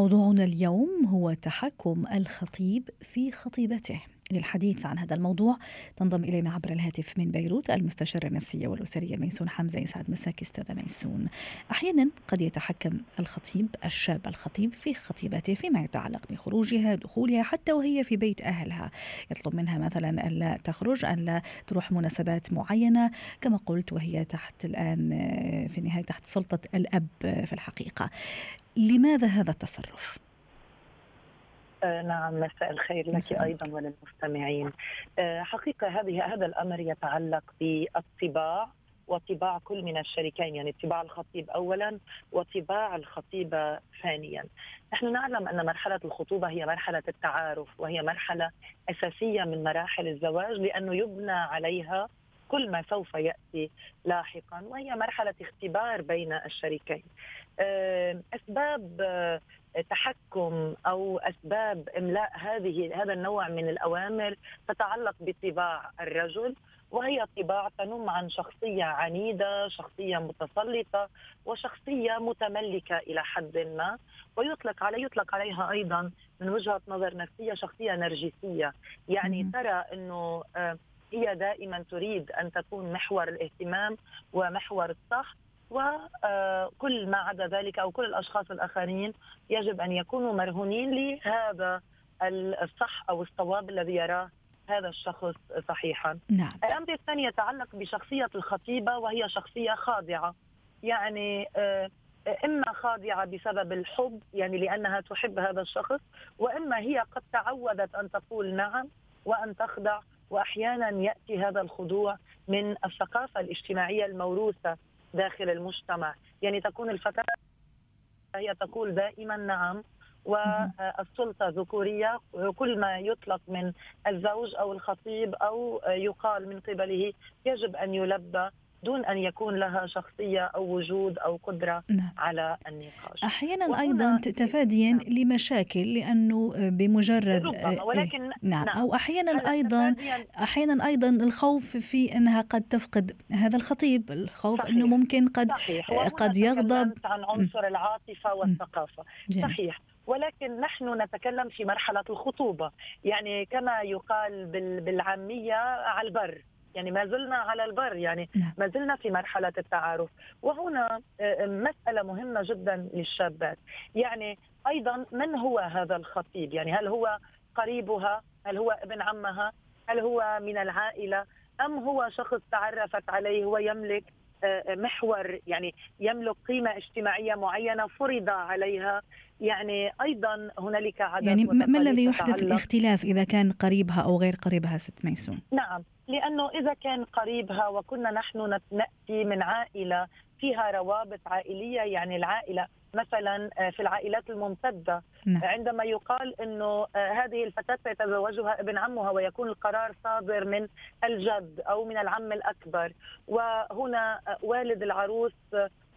موضوعنا اليوم هو تحكم الخطيب في خطيبته. للحديث عن هذا الموضوع تنضم إلينا عبر الهاتف من بيروت المستشارة النفسية والأسرية ميسون حمزة يسعد مساك أستاذة ميسون. أحيانا قد يتحكم الخطيب الشاب الخطيب في خطيبته فيما يتعلق بخروجها دخولها حتى وهي في بيت أهلها. يطلب منها مثلا ألا تخرج ألا تروح مناسبات معينة. كما قلت وهي تحت الآن في النهاية تحت سلطة الأب في الحقيقة. لماذا هذا التصرف؟ آه نعم مساء الخير لك مساء. أيضا وللمستمعين آه حقيقة هذه هذا الأمر يتعلق بالطباع وطباع كل من الشريكين يعني طباع الخطيب اولا وطباع الخطيبه ثانيا. نحن نعلم أن مرحلة الخطوبة هي مرحلة التعارف وهي مرحلة أساسية من مراحل الزواج لأنه يبنى عليها كل ما سوف يأتي لاحقا وهي مرحلة اختبار بين الشريكين. آه، أسباب تحكم أو أسباب إملاء هذه هذا النوع من الأوامر تتعلق بطباع الرجل وهي طباع تنم عن شخصية عنيدة، شخصية متسلطة وشخصية متملكة إلى حد ما. ويطلق علي يطلق عليها أيضا من وجهة نظر نفسية شخصية نرجسية، يعني ترى إنه آه، هي دائما تريد أن تكون محور الاهتمام ومحور الصح وكل ما عدا ذلك أو كل الأشخاص الآخرين يجب أن يكونوا مرهونين لهذا الصح أو الصواب الذي يراه هذا الشخص صحيحا. نعم. الأمر الثاني يتعلق بشخصية الخطيبة وهي شخصية خاضعة. يعني آه، إما خاضعة بسبب الحب يعني لأنها تحب هذا الشخص وإما هي قد تعودت أن تقول نعم وأن تخضع وأحيانا يأتي هذا الخضوع من الثقافة الاجتماعية الموروثة داخل المجتمع. يعني تكون الفتاة هي تقول دائما نعم والسلطة ذكورية كل ما يطلق من الزوج أو الخطيب أو يقال من قبله يجب أن يلبى. دون أن يكون لها شخصية أو وجود أو قدرة نعم. على النقاش. أحيانا أيضا تفاديا نعم. لمشاكل لأنه بمجرد ربما ولكن نعم. نعم أو أحيانا أيضا أحيانا أيضا الخوف في أنها قد تفقد هذا الخطيب، الخوف صحيح. أنه ممكن قد صحيح. قد يغضب عن عنصر العاطفة والثقافة، جميل. صحيح ولكن نحن نتكلم في مرحلة الخطوبة، يعني كما يقال بالعامية على البر يعني ما زلنا على البر يعني نعم. ما زلنا في مرحلة التعارف. وهنا آه، مسألة مهمة جدا للشابات. يعني أيضا من هو هذا الخطيب؟ يعني هل هو قريبها؟ هل هو ابن عمها؟ هل هو من العائلة؟ أم هو شخص تعرفت عليه ويملك؟ آه، محور يعني يملك قيمة اجتماعية معينة فرض عليها. يعني أيضا هنالك عدد يعني ما الذي يحدث الاختلاف إذا كان قريبها أو غير قريبها ست ميسون؟ نعم لأنه إذا كان قريبها وكنا نحن نأتي من عائلة فيها روابط عائلية يعني العائلة مثلا آه، في العائلات الممتدة. نعم. عندما يقال إنه آه، هذه الفتاة سيتزوجها ابن عمها ويكون القرار صادر من الجد أو من العم الأكبر. وهنا آه، والد العروس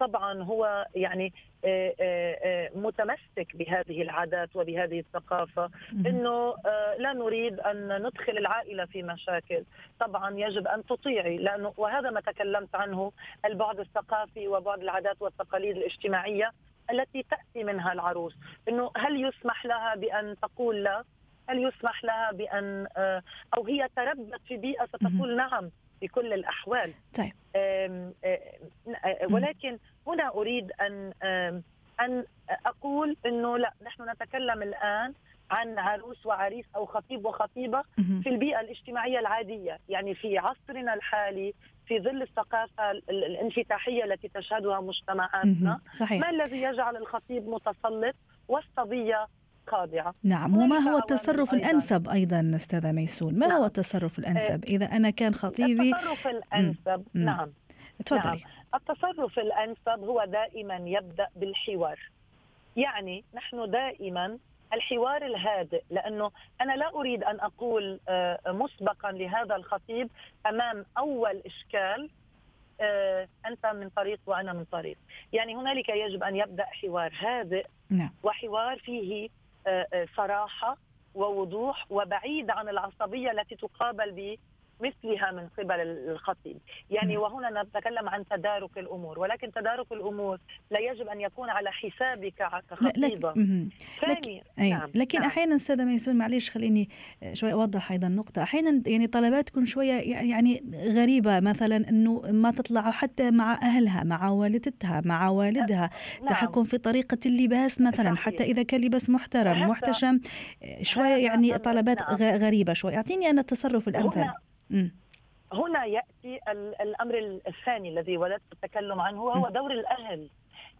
طبعا هو يعني متمسك بهذه العادات وبهذه الثقافة أنه لا نريد أن ندخل العائلة في مشاكل. طبعا يجب أن تطيعي. لأنه وهذا ما تكلمت عنه البعد الثقافي وبعد العادات والتقاليد الاجتماعية. التي تأتي منها العروس. أنه هل يسمح لها بأن تقول لا؟ هل يسمح لها بأن أو هي تربت في بيئة ستقول نعم في كل الأحوال. طيب. ولكن هنا أريد أن أن أقول إنه لا نحن نتكلم الآن عن عروس وعريس أو خطيب وخطيبة في البيئة الاجتماعية العادية، يعني في عصرنا الحالي في ظل الثقافة الانفتاحية التي تشهدها مجتمعاتنا صحيح. ما الذي يجعل الخطيب متسلط والصبية خاضعه نعم. وما هو التصرف أيضاً. الأنسب أيضا أستاذة ميسون؟ ما نعم. هو التصرف الأنسب؟ إذا أنا كان خطيبي التصرف الأنسب نعم, نعم. تفضلي. نعم. التصرف الأنسب هو دائما يبدأ بالحوار. يعني نحن دائما الحوار الهادئ لأنه أنا لا أريد أن أقول آه، مسبقا لهذا الخطيب أمام أول إشكال آه، أنت من طريق وأنا من طريق يعني هنالك يجب أن يبدأ حوار هادئ نعم. وحوار فيه آه، صراحة ووضوح وبعيد عن العصبية التي تقابل مثلها من قبل الخطيب يعني. وهنا نتكلم عن تدارك الأمور ولكن تدارك الأمور لا يجب أن يكون على حسابك كخطيبة ثاني نعم. لكن نعم. أحيانا أستاذة ميسون معلش خليني شوي أوضح أيضا نقطة أحيانا يعني طلبات تكون شوية يعني غريبة مثلا أنه ما تطلع حتى مع أهلها مع والدتها مع والدها نعم. تحكم في طريقة اللباس مثلا صحيح. حتى إذا كان لباس محترم محتشم شوية يعني طلبات نعم. غريبة شوي أعطيني أنا التصرف الأمثل هنا يأتي الأمر الثاني الذي ولدت التكلم عنه وهو دور الأهل.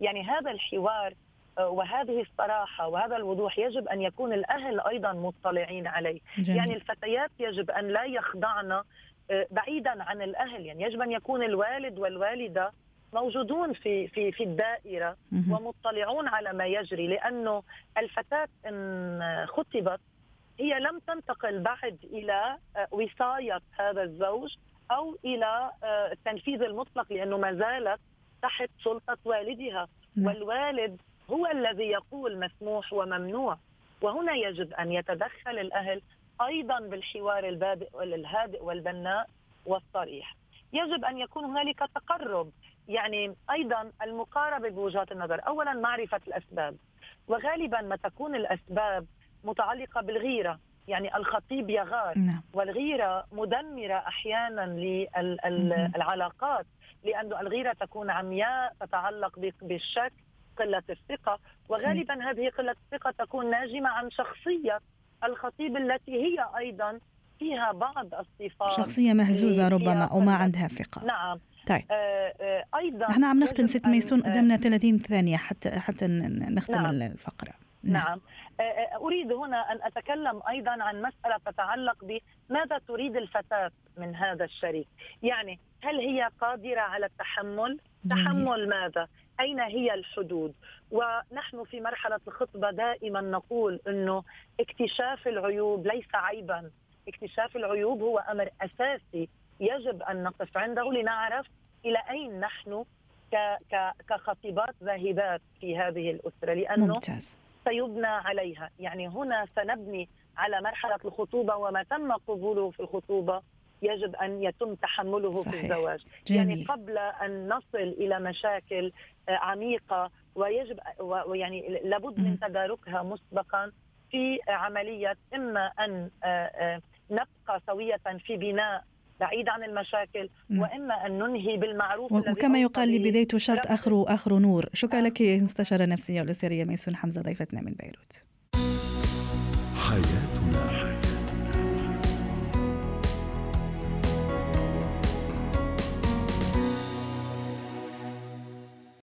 يعني هذا الحوار آه، وهذه الصراحة وهذا الوضوح يجب أن يكون الأهل أيضا مطلعين عليه. جميل. يعني الفتيات يجب أن لا يخضعن آه، بعيدا عن الأهل. يعني يجب أن يكون الوالد والوالدة موجودون في في في الدائرة ومطلعون على ما يجري لأنه الفتاة إن خطبت هي لم تنتقل بعد إلى آه، وصاية هذا الزوج أو إلى آه، التنفيذ المطلق لأنه ما زالت تحت سلطة والدها. نعم. والوالد هو الذي يقول مسموح وممنوع. وهنا يجب أن يتدخل الأهل أيضا بالحوار البادئ الهادئ والبناء والصريح. يجب أن يكون هنالك تقرب. يعني أيضا المقاربة بوجهات النظر. اولا معرفة الأسباب. وغالبا ما تكون الأسباب متعلقة بالغيرة. يعني الخطيب يغار. نعم. والغيرة مدمرة أحيانا للعلاقات لأن الغيرة تكون عمياء تتعلق بالشك قلة الثقة. وغالبا. هذه قلة الثقة تكون ناجمة عن شخصية الخطيب التي هي أيضا فيها بعض الصفات شخصية مهزوزة ربما أو ما عندها ثقة. نعم. طيب. آه آه أيضا إحنا عم نختم ست ميسون قدامنا 30 ثانية حتى حتى نختم نعم. الفقرة. نعم, نعم. آه، آه، أريد هنا أن أتكلم أيضا عن مسألة تتعلق بماذا تريد الفتاة من هذا الشريك، يعني هل هي قادرة على التحمل؟ تحمل ماذا؟ أين هي الحدود؟ ونحن في مرحلة الخطبة دائما نقول إنه اكتشاف العيوب ليس عيبا، اكتشاف العيوب هو أمر أساسي يجب أن نقف عنده لنعرف إلى أين نحن كخطيبات ذاهبات في هذه الأسرة لأنه ممتاز. سيبنى عليها يعني هنا سنبني على مرحلة الخطوبة وما تم قبوله في الخطوبة يجب أن يتم تحمله صحيح. في الزواج يعني جميل. يعني قبل أن نصل إلى مشاكل آه، عميقة ويجب ويعني لابد من تداركها مسبقا في عملية إما أن آه، آه، نبقى سوية في بناء بعيد عن المشاكل نعم. وإما أن ننهي بالمعروف وكما يقال لبدايته شرط اخره اخره نور. شكرا لك مستشارة نفسية والاسريه ميسون حمزة ضيفتنا من بيروت. حياتنا.